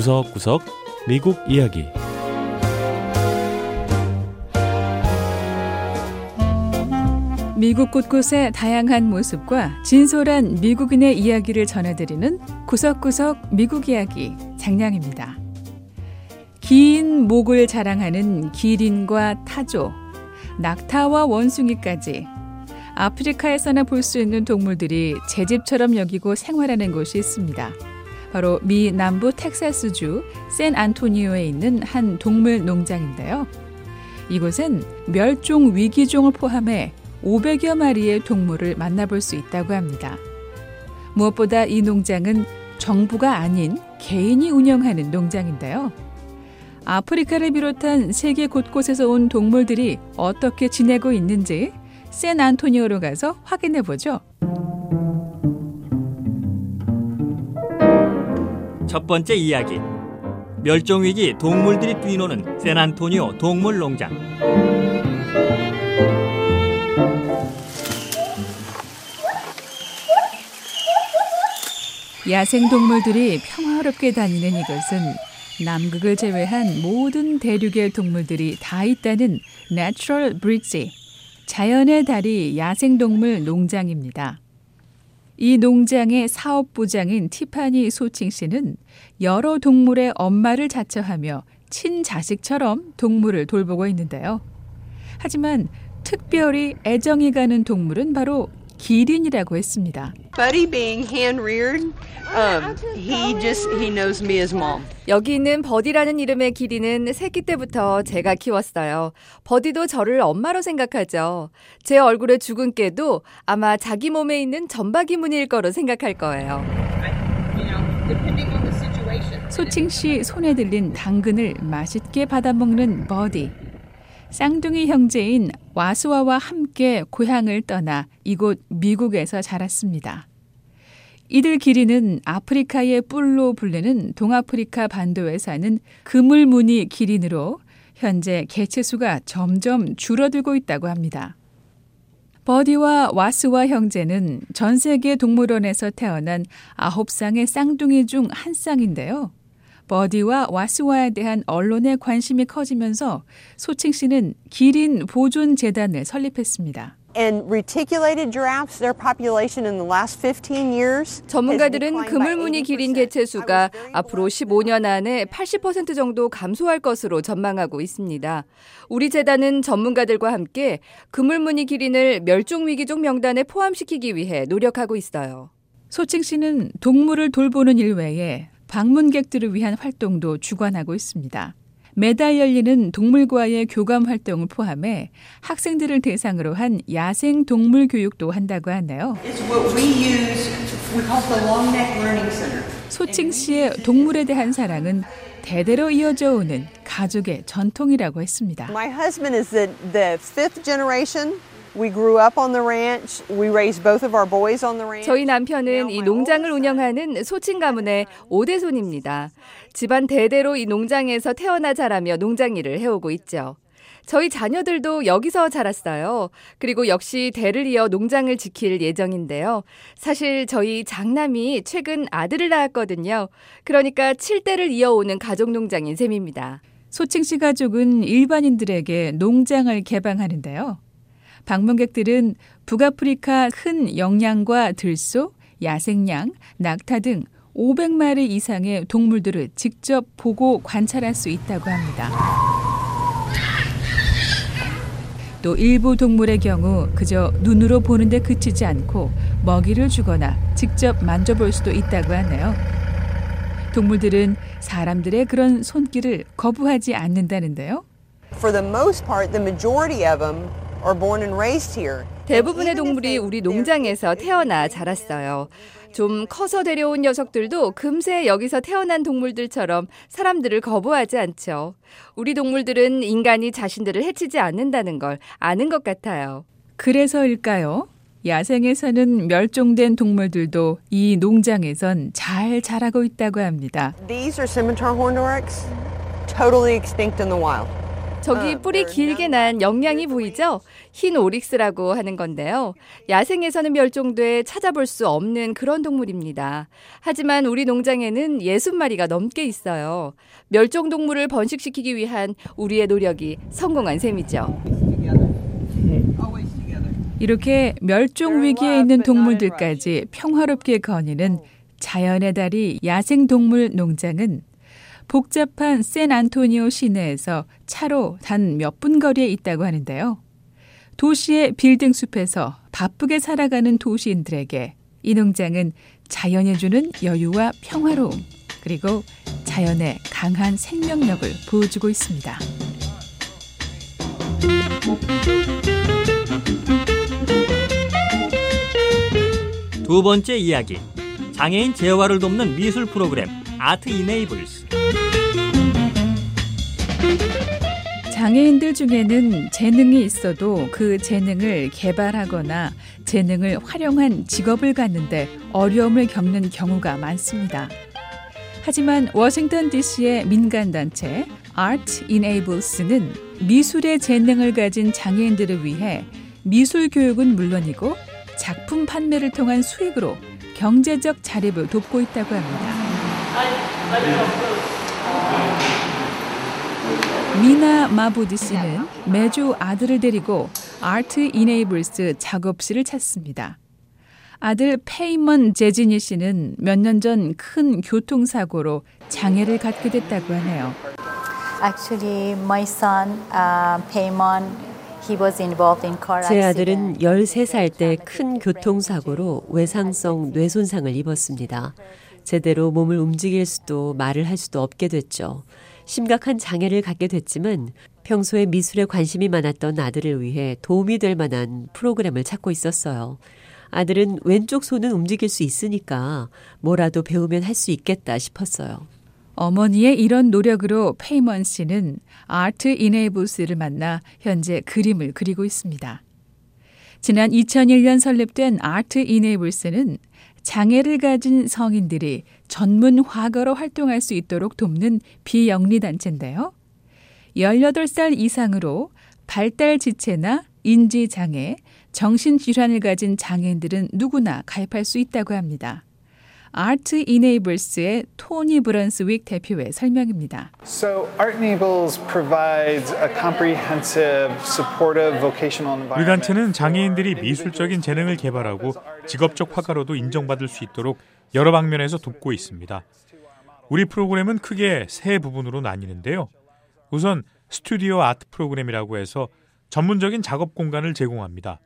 구석구석 미국 이야기 미국 곳곳의 다양한 모습과 진솔한 미국인의 이야기를 전해드리는 구석구석 미국 이야기 장량입니다. 긴 목을 자랑하는 기린과 타조, 낙타와 원숭이까지 아프리카에서나 볼 수 있는 동물들이 제 집처럼 여기고 생활하는 곳이 있습니다. 바로 미 남부 텍사스주 샌 안토니오에 있는 한 동물 농장인데요. 이곳은 멸종 위기종을 포함해 500여 마리의 동물을 만나볼 수 있다고 합니다. 무엇보다 이 농장은 정부가 아닌 개인이 운영하는 농장인데요. 아프리카를 비롯한 세계 곳곳에서 온 동물들이 어떻게 지내고 있는지 샌 안토니오로 가서 확인해 보죠. 첫 번째 이야기. 멸종위기 동물들이 뛰노는 샌안토니오 동물농장. 야생 동물들이 평화롭게 다니는 이것은 남극을 제외한 모든 대륙의 동물들이 다 있다는 Natural Bridge, 자연의 다리 야생동물 농장입니다. 이 농장의 사업부장인 티파니 소칭 씨는 여러 동물의 엄마를 자처하며 친자식처럼 동물을 돌보고 있는데요. 하지만 특별히 애정이 가는 동물은 바로 기린이라고 했습니다. Buddy being hand reared, um, he just he knows me as mom. 여기 있는 버디라는 이름의 기린은 새끼 때부터 제가 키웠어요. 버디도 저를 엄마로 생각하죠. 제 얼굴에 죽은 깨도 아마 자기 몸에 있는 점박이 무늬일 거로 생각할 거예요. 소칭 씨 손에 들린 당근을 맛있게 받아먹는 버디. 쌍둥이 형제인 와수아와 함께 고향을 떠나 이곳 미국에서 자랐습니다. 이들 기린은 아프리카의 뿔로 불리는 동아프리카 반도에 사는 그물무늬 기린으로 현재 개체수가 점점 줄어들고 있다고 합니다. 버디와 와스와 형제는 전 세계 동물원에서 태어난 아홉 쌍의 쌍둥이 중 한 쌍인데요. 버디와 와스와에 대한 언론의 관심이 커지면서 소칭 씨는 기린 보존 재단을 설립했습니다. And reticulated giraffes, their population in the last 15 years. 전문가들은 그물무늬 기린 개체 수가 앞으로 15년 안에 80% 정도 감소할 것으로 전망하고 있습니다. 우리 재단은 전문가들과 함께 그물무늬 기린을 멸종 위기종 명단에 포함시키기 위해 노력하고 있어요. 소칭 씨는 동물을 돌보는 일 외에 방문객들을 위한 활동도 주관하고 있습니다. 매달 열리는 동물과의 교감 활동을 포함해 학생들을 대상으로 한 야생 동물 교육도 한다고 하네요. 소칭 씨의 동물에 대한 사랑은 대대로 이어져 오는 가족의 전통이라고 했습니다. My husband is the, the fifth generation. We grew up on the ranch. We raised both of our boys on the ranch. 저희 남편은 이 농장을 운영하는 소친 가문의 5대 손입니다. 집안 대대로 이 농장에서 태어나 자라며 농장 일을 해오고 있죠. 저희 자녀들도 여기서 자랐어요. 그리고 역시 대를 이어 농장을 지킬 예정인데요. 사실 저희 장남이 최근 아들을 낳았거든요. 그러니까 7대를 이어오는 가족 농장인 셈입니다. 소칭 씨 가족은 일반인들에게 농장을 개방하는데요. 방문객들은 북아프리카 큰 영양과 들소, 야생양, 낙타 등 500마리 이상의 동물들을 직접 보고 관찰할 수 있다고 합니다. 또 일부 동물의 경우 그저 눈으로 보는데 그치지 않고 먹이를 주거나 직접 만져볼 수도 있다고 하네요. 동물들은 사람들의 그런 손길을 거부하지 않는다는데요. For the most part, the majority of them are born and raised here. 대부분의 동물이 우리 농장에서 태어나 자랐어요. 좀 커서 데려온 녀석들도 금세 여기서 태어난 동물들처럼 사람들을 거부하지 않죠. 우리 동물들은 인간이 자신들을 해치지 않는다는 걸 아는 것 같아요. 그래서일까요? 야생에 사는 멸종된 동물들도 이 농장에선 잘 자라고 있다고 합니다. These are scimitar horned oryx, totally extinct in the wild. 저기 뿌리 길게 난 영양이 보이죠? 흰 오릭스라고 하는 건데요. 야생에서는 멸종돼 찾아볼 수 없는 그런 동물입니다. 하지만 우리 농장에는 60마리가 넘게 있어요. 멸종 동물을 번식시키기 위한 우리의 노력이 성공한 셈이죠. 이렇게 멸종 위기에 있는 동물들까지 평화롭게 거니는 자연의 달이 야생동물 농장은 복잡한 샌 안토니오 시내에서 차로 단 몇 분 거리에 있다고 하는데요. 도시의 빌딩 숲에서 바쁘게 살아가는 도시인들에게 이 농장은 자연이 주는 여유와 평화로움, 그리고 자연의 강한 생명력을 보여주고 있습니다. 두 번째 이야기. 장애인 재활을 돕는 미술 프로그램 아트 이네이블스. 장애인들 중에는 재능이 있어도 그 재능을 개발하거나 재능을 활용한 직업을 갖는데 어려움을 겪는 경우가 많습니다. 하지만 워싱턴 DC의 민간단체 Art Enables는 미술의 재능을 가진 장애인들을 위해 미술 교육은 물론이고 작품 판매를 통한 수익으로 경제적 자립을 돕고 있다고 합니다. 미나 마보디 씨는 매주 아들을 데리고 아트 이네이블스 작업실을 찾습니다. 아들 페이먼 제지니 씨는 몇 년 전 큰 교통사고로 장애를 갖게 됐다고 하네요. Actually, my son, uh, Paymon, he was involved in car 제. 아들은 13살 때 큰 교통사고로 외상성 뇌손상을 입었습니다. 제대로 몸을 움직일 수도 말을 할 수도 없게 됐죠. 심각한 장애를 갖게 됐지만 평소에 미술에 관심이 많았던 아들을 위해 도움이 될 만한 프로그램을 찾고 있었어요. 아들은 왼쪽 손은 움직일 수 있으니까 뭐라도 배우면 할 수 있겠다 싶었어요. 어머니의 이런 노력으로 페이먼 씨는 아트 이네이블스를 만나 현재 그림을 그리고 있습니다. 지난 2001년 설립된 아트 이네이블스는 장애를 가진 성인들이 전문 화가로 활동할 수 있도록 돕는 비영리 단체인데요. 18살 이상으로 발달 지체나 인지 장애, 정신 질환을 가진 장애인들은 누구나 가입할 수 있다고 합니다. 아트 이네이블스의 토니 브런스윅 대표의 설명입니다. So Art Enables provides a comprehensive, supportive vocational 우리 environment. 단체는 장애인들이 미술적인 재능을 개발하고 직업적 화가로도 인정받을 수 있도록 여러 방면에서 돕고 있습니다. 우리 프로그램은 크게 세 부분으로 나뉘는데요. 우선 스튜디오 아트 프로그램이라고 해서 전문적인 작업 공간을 제공합니다.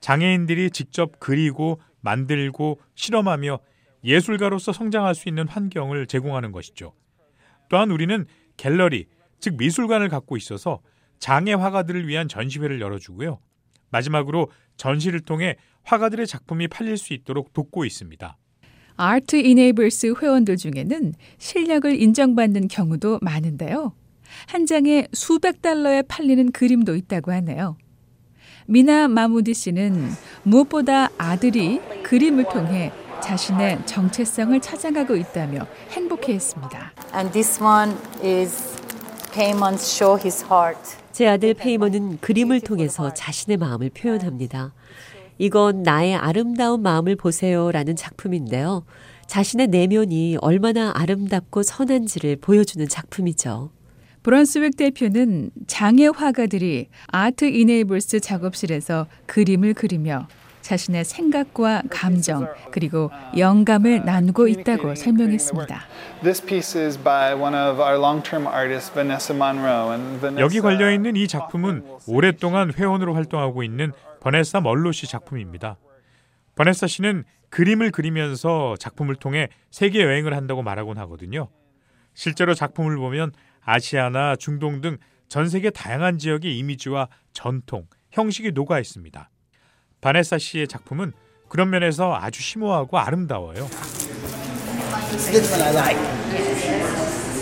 장애인들이 직접 그리고 만들고 실험하며 예술가로서 성장할 수 있는 환경을 제공하는 것이죠. 또한 우리는 갤러리, 즉 미술관을 갖고 있어서 장애 화가들을 위한 전시회를 열어주고요. 마지막으로 전시를 통해 화가들의 작품이 팔릴 수 있도록 돕고 있습니다. 아트 이네이블스 회원들 중에는 실력을 인정받는 경우도 많은데요. 한 장에 수백 달러에 팔리는 그림도 있다고 하네요. 미나 마무디 씨는 무엇보다 아들이 그림을 통해 자신의 정체성을 찾아가고 있다며 행복해했습니다. And this one is Paymon's Show His Heart. 제 아들 페이먼은 그림을 통해서 자신의 마음을 표현합니다. 이건 나의 아름다운 마음을 보세요라는 작품인데요. 자신의 내면이 얼마나 아름답고 선한지를 보여주는 작품이죠. 브런스윅 대표는 장애 화가들이 아트 이네이블스 작업실에서 그림을 그리며 자신의 생각과 감정 그리고 영감을 나누고 있다고 설명했습니다. This piece is by one of our long-term artists, Vanessa Monroe. And Vanessa 여기 걸려 있는 이 작품은 오랫동안 회원으로 활동하고 있는 버네사 멀로 씨 작품입니다. 버네사 씨는 그림을 그리면서 작품을 통해 세계 여행을 한다고 말하곤 하거든요. 실제로 작품을 보면 아시아나 중동 등 전 세계 다양한 지역의 이미지와 전통, 형식이 녹아 있습니다. 바네사 씨의 작품은 그런 면에서 아주 심오하고 아름다워요.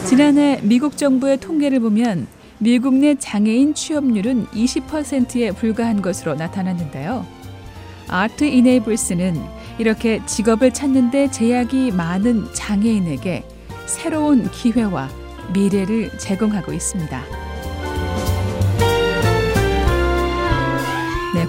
지난해 미국 정부의 통계를 보면 미국 내 장애인 취업률은 20%에 불과한 것으로 나타났는데요. 아트 이네이블스는 이렇게 직업을 찾는데 제약이 많은 장애인에게 새로운 기회와 미래를 제공하고 있습니다.